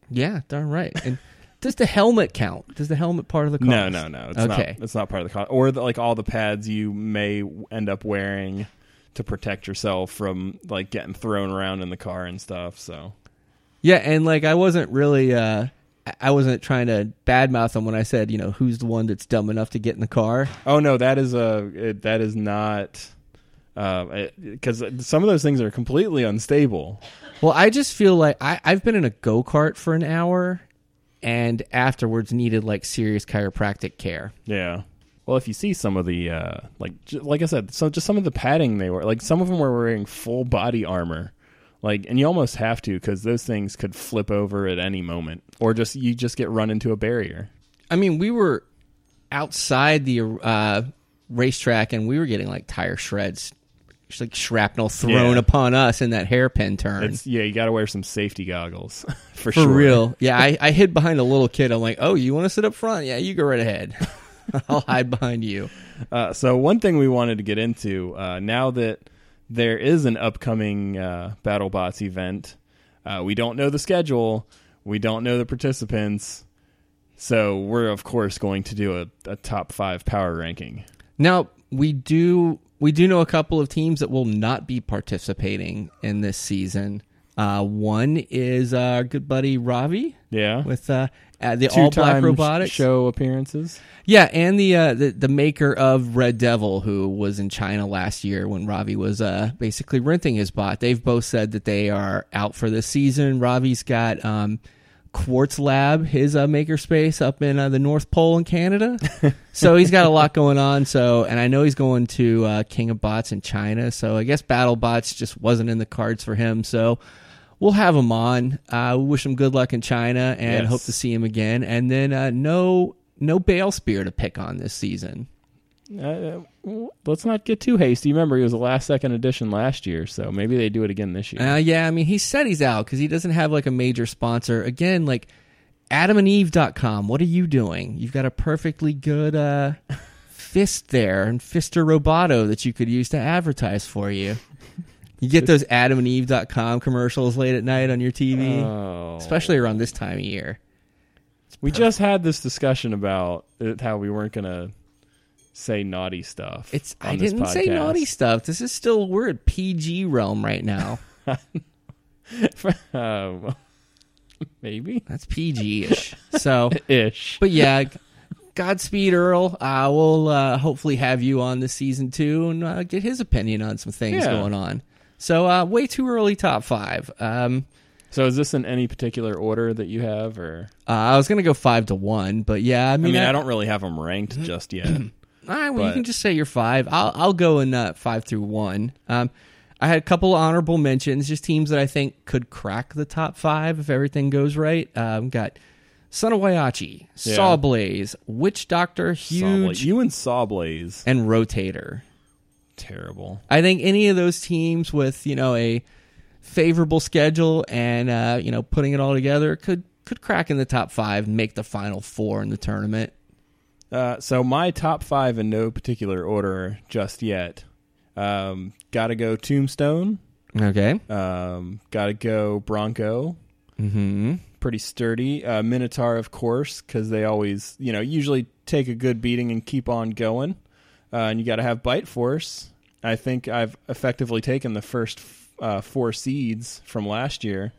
Yeah, darn right. And [LAUGHS] does the helmet count? Does the helmet part of the cost? no no no it's Okay. not it's not part of the cost or the, like all the pads you may end up wearing to protect yourself from like getting thrown around in the car and stuff so Yeah, and like I wasn't really. uh I- wasn't trying to badmouth them when I said, you know, who's the one that's dumb enough to get in the car. Oh no, that is a it, that is not because some of those things are completely unstable. Well, I just feel like I, I've been in a go kart for an hour, and afterwards needed like serious chiropractic care. Yeah. Well, if you see some of the uh, like j- like I said, so just some of the padding they were like some of them were wearing full body armor, like and you almost have to because those things could flip over at any moment, or just you just get run into a barrier. I mean, we were outside the uh, racetrack, and we were getting like tire shreds, like shrapnel thrown Yeah. upon us in that hairpin turn. It's yeah, you got to wear some safety goggles [LAUGHS] for, for sure. real. Yeah, I, I hid behind a little kid. I'm like, oh, you want to sit up front? Yeah, you go right ahead. [LAUGHS] I'll hide behind you. Uh, so one thing we wanted to get into uh, now that there is an upcoming uh, BattleBots event, uh, we don't know the schedule, we don't know the participants, so we're of course going to do a, a top five power ranking. Now we do we do know a couple of teams that will not be participating in this season. Uh, one is our good buddy Ravi Yeah, with uh, uh, the All Black Two-time Robotics. show appearances. Yeah, and the, uh, the the maker of Red Devil, who was in China last year when Ravi was uh, basically renting his bot. They've both said that they are out for this season. Ravi's got um, Quartz Lab, his uh, makerspace up in uh, the North Pole in Canada. [LAUGHS] so he's got a lot going on. So, and I know he's going to uh, King of Bots in China. So I guess Battle Bots just wasn't in the cards for him. So we'll have him on. Uh, we wish him good luck in China and Yes. hope to see him again. And then uh, no no Bale Spear to pick on this season. Uh, let's not get too hasty. Remember, he was a last second edition last year, so maybe they do it again this year. Uh, yeah, I mean, he said he's out because he doesn't have like a major sponsor. Again, like adamandeve.com. What are you doing? You've got a perfectly good uh, [LAUGHS] fist there and Fister Roboto that you could use to advertise for you. You get those adamandeve.com commercials late at night on your TV, Oh. especially around this time of year. We just had this discussion about it, how we weren't gonna say naughty stuff. It's on I this didn't say naughty stuff. This is still we're at PG realm right now. Um, [LAUGHS] [LAUGHS] Maybe That's PG-ish. so, [LAUGHS] ish. but yeah, Godspeed, Earl. Uh, we'll uh, hopefully have you on this season too and uh, get his opinion on some things Yeah. going on. So, uh, way too early top five. Um, So is this in any particular order that you have, or uh, I was gonna go five to one, but yeah, I I mean, mean, I, don't really have them ranked Mm-hmm. just yet. [CLEARS THROAT] All right, well, you can just say you're five. I'll I'll go in uh, five through one. Um, I had a couple of honorable mentions, just teams that I think could crack the top five if everything goes right. Um, got Son of Whyachi, Yeah. Sawblaze, Witch Doctor, Sawblaze. Huge, You and Sawblaze, and Rotator. terrible. I think any of those teams with you know a favorable schedule and uh, you know putting it all together could could crack in the top five and make the final four in the tournament. Uh, so my top five in no particular order just yet. Um, gotta go Tombstone. Okay. Um, gotta go Bronco. Mm-hmm. Pretty sturdy. Uh, Minotaur, of course, because they always, you know, usually take a good beating and keep on going. Uh, and you got to have bite force. I think I've effectively taken the first uh, four seeds from last year,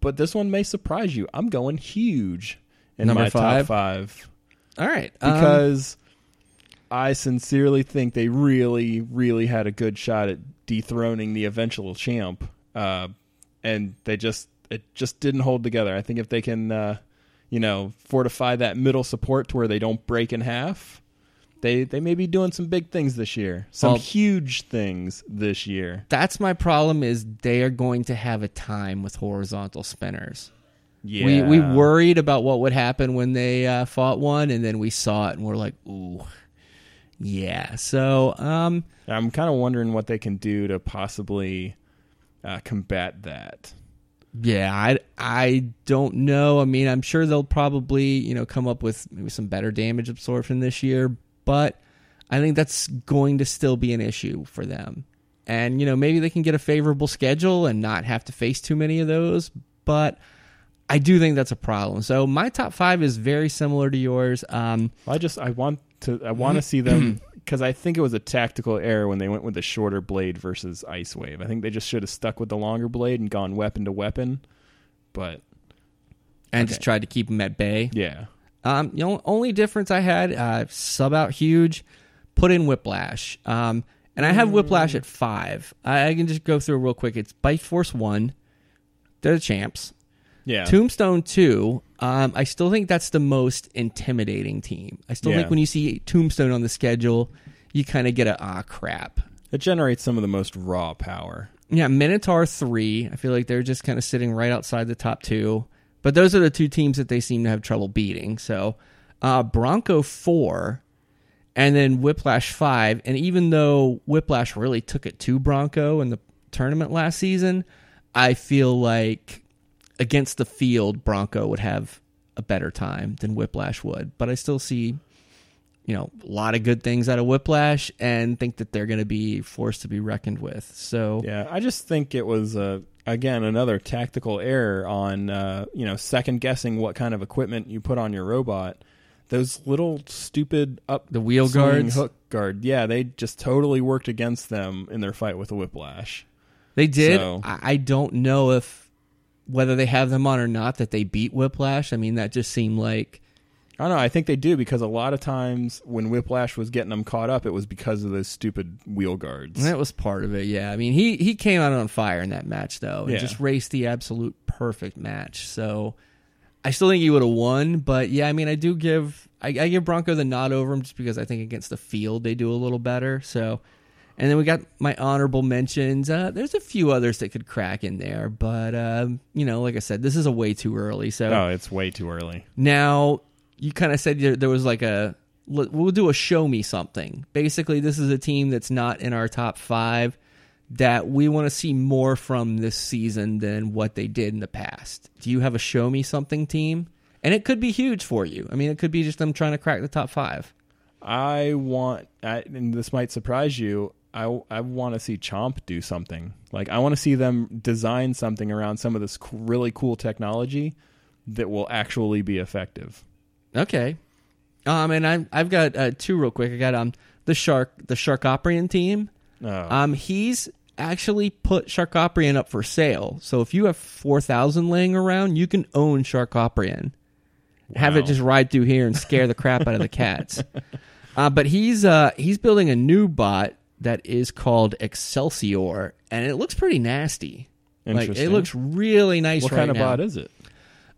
but this one may surprise you. I'm going huge in Number my five? top five All right. um, because I sincerely think they really, really had a good shot at dethroning the eventual champ, uh, and they just it just didn't hold together. I think if they can, uh, you know, fortify that middle support to where they don't break in half, they they may be doing some big things this year, some Well- huge things this year. that's my problem is they are going to have a time with horizontal spinners. Yeah, We we worried about what would happen when they uh, fought one, and then we saw it, and we're like, ooh, yeah. So, um, I'm kind of wondering what they can do to possibly uh, combat that. yeah, I I don't know. I mean, I'm sure they'll probably you know come up with maybe some better damage absorption this year, but I think that's going to still be an issue for them. And you know, maybe they can get a favorable schedule and not have to face too many of those, but. I do think that's a problem. So my top five is very similar to yours. Um, I just I want to I want to see them [CLEARS THROAT] because I think it was a tactical error when they went with the shorter blade versus Icewave. I think they just should have stuck with the longer blade and gone weapon to weapon. But and just tried to keep them at bay. yeah, Um, the only- only difference I had, uh, sub out huge, put in Whiplash. Um, and I have Whiplash at five. I, I can just go through it real quick. It's Bite Force one. They're the champs. Yeah, Tombstone two. Um, I still think that's the most intimidating team. I still Yeah. think when you see Tombstone on the schedule, you kind of get a ah crap. it generates some of the most raw power. Yeah, Minotaur three. I feel like they're just kind of sitting right outside the top two. But those are the two teams that they seem to have trouble beating. So uh, Bronco four, and then Whiplash five. And even though Whiplash really took it to Bronco in the tournament last season, I feel like against the field, Bronco would have a better time than Whiplash would. But I still see, you know, a lot of good things out of Whiplash, and think that they're going to be forced to be reckoned with. So Yeah, I just think it was uh, again another tactical error on uh, you know second guessing what kind of equipment you put on your robot. Those little stupid up The wheel guards? hook guard, yeah, they just totally worked against them in their fight with the Whiplash. They did. So- I don't know if whether they have them on or not that they beat Whiplash. I mean, that just seemed like I don't know. I think they do because a lot of times when Whiplash was getting them caught up, it was because of those stupid wheel guards. that was part of it. Yeah, I mean, he he came out on fire in that match though, and Yeah. just raced the absolute perfect match. So I still think he would have won, but yeah, I mean, I do give I, I give Bronco the nod over him just because I think against the field they do a little better. So. And then we got my honorable mentions. Uh, there's a few others that could crack in there, but um, you know, like I said, this is a way too early. So Oh, it's way too early. Now, you kind of said there, there was like a we'll do a show me something. Basically, this is a team that's not in our top 5 that we want to see more from this season than what they did in the past. Do you have a show me something team? And it could be huge for you. I mean, it could be just them trying to crack the top 5. I want, I, and this might surprise you. I, I want to see Chomp do something. Like I want to see them design something around some of this really cool technology that will actually be effective. Okay. Um and I I've got uh, two real quick. I got um the shark the Sharkoprian team. Oh, Um, he's actually put Sharkoprian up for sale. So if you have 4,000 laying around, you can own Sharkoprian. Have it just ride through here and scare the crap out of the cats. [LAUGHS] Uh, but he's uh, he's building a new bot that is called Excelsior, and it looks pretty nasty. Like it looks really nice. What right kind of now. bot is it?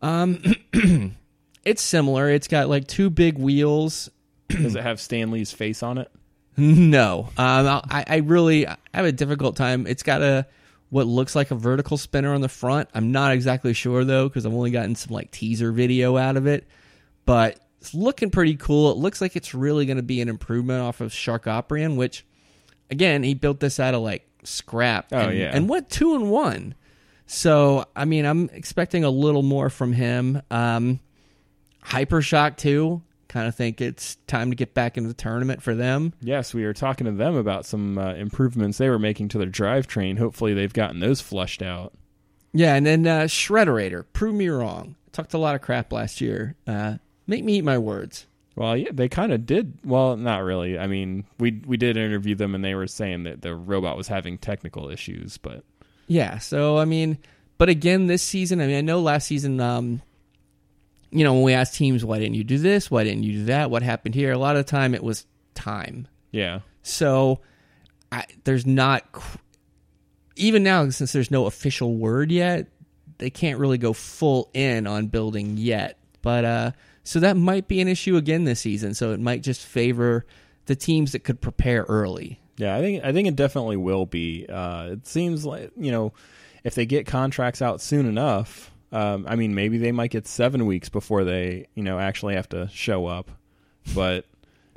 Um, [CLEARS THROAT] It's similar. It's got like two big wheels. [CLEARS THROAT] Does it have Stanley's face on it? No, um, I, I really I have a difficult time. It's got a what looks like a vertical spinner on the front. I'm not exactly sure though because I've only gotten some like teaser video out of it, but it's looking pretty cool. It looks like it's really going to be an improvement off of Shark Sharkoprian, which again he built this out of like scrap. Oh, and, yeah. and went two and one. So I mean, I'm expecting a little more from him. Um, Hypershock too. Kind of think it's time to get back into the tournament for them. Yes, we were talking to them about some uh, improvements they were making to their drivetrain. Hopefully, they've gotten those flushed out. Yeah, and then uh, Shredderator. Prove me wrong. Talked a lot of crap last year. Uh, make me eat my words. Well, yeah, they kind of did. Well, not really. I mean, we we did interview them, and they were saying that the robot was having technical issues, but Yeah, so I mean, but again, this season, I mean, I know last season, um, you know, when we asked teams, why didn't you do this? Why didn't you do that? What happened here? A lot of the time, it was time. yeah, So I, there's not even now since there's no official word yet, they can't really go full in on building yet. But uh, so that might be an issue again this season. So it might just favor the teams that could prepare early. yeah. I think I think it definitely will be. Uh, it seems like you know, if they get contracts out soon enough, um, I mean, maybe they might get seven weeks before they you know actually have to show up, but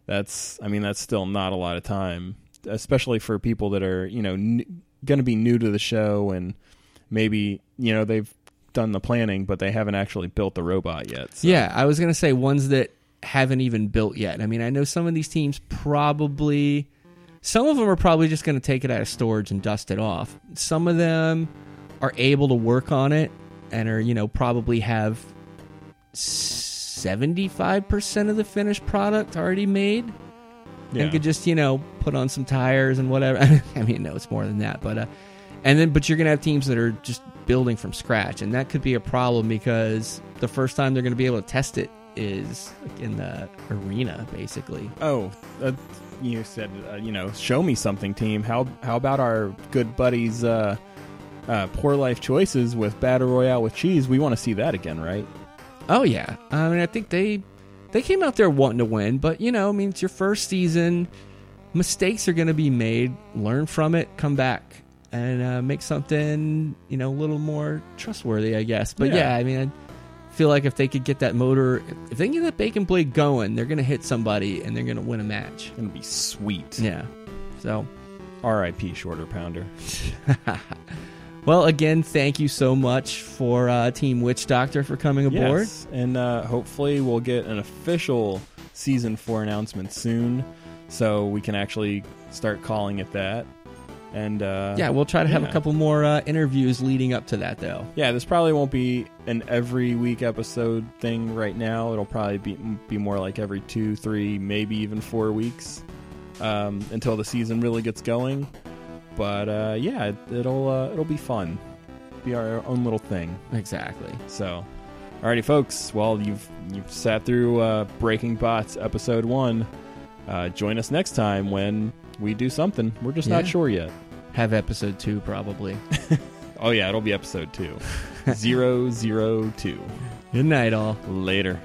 that's I mean that's still not a lot of time, especially for people that are you know n- going to be new to the show and maybe you know they've done the planning but they haven't actually built the robot yet. So. Yeah, I was gonna say ones that haven't even built yet. I mean, I know some of these teams probably, some of them are probably just gonna take it out of storage and dust it off. Some of them are able to work on it and are you know probably have seventy five percent of the finished product already made Yeah. and could just you know put on some tires and whatever. [LAUGHS] I mean, no, it's more than that, but uh, and then but you're gonna have teams that are just building from scratch, and that could be a problem because the first time they're gonna be able to test it is in the arena, basically. Oh, uh, you said uh, you know show me something, team. How how about our good buddies? Uh, uh, poor life choices with battle royale with cheese. We want to see that again, right? Oh yeah, I mean, I think they they came out there wanting to win, but you know, I mean, it's your first season. Mistakes are gonna be made. Learn from it. Come back. And uh, make something, you know, a little more trustworthy, I guess. But Yeah. yeah, I mean, I feel like if they could get that motor, if they can get that bacon blade going, they're going to hit somebody and they're going to win a match. Gonna be sweet. Yeah. So, R.I.P. Shorter Pounder. [LAUGHS] well, again, thank you so much for uh, Team Witch Doctor for coming aboard. Yes, and uh, hopefully we'll get an official season four announcement soon, so we can actually start calling it that. And uh, Yeah, we'll try to have yeah. a couple more uh, interviews leading up to that, though. Yeah, this probably won't be an every week episode thing right now. It'll probably be be more like every two, three, maybe even four weeks um, until the season really gets going. But uh, yeah, it, it'll uh, it'll be fun. Be our own little thing. Exactly. So, alrighty, folks. Well, you've you've sat through uh, Breaking Bots episode one. Uh, join us next time when we do something. We're just not Yeah. sure yet. Have episode two, probably. [LAUGHS] Oh yeah, it'll be episode two. [LAUGHS] Zero zero two. Good night, all. Later.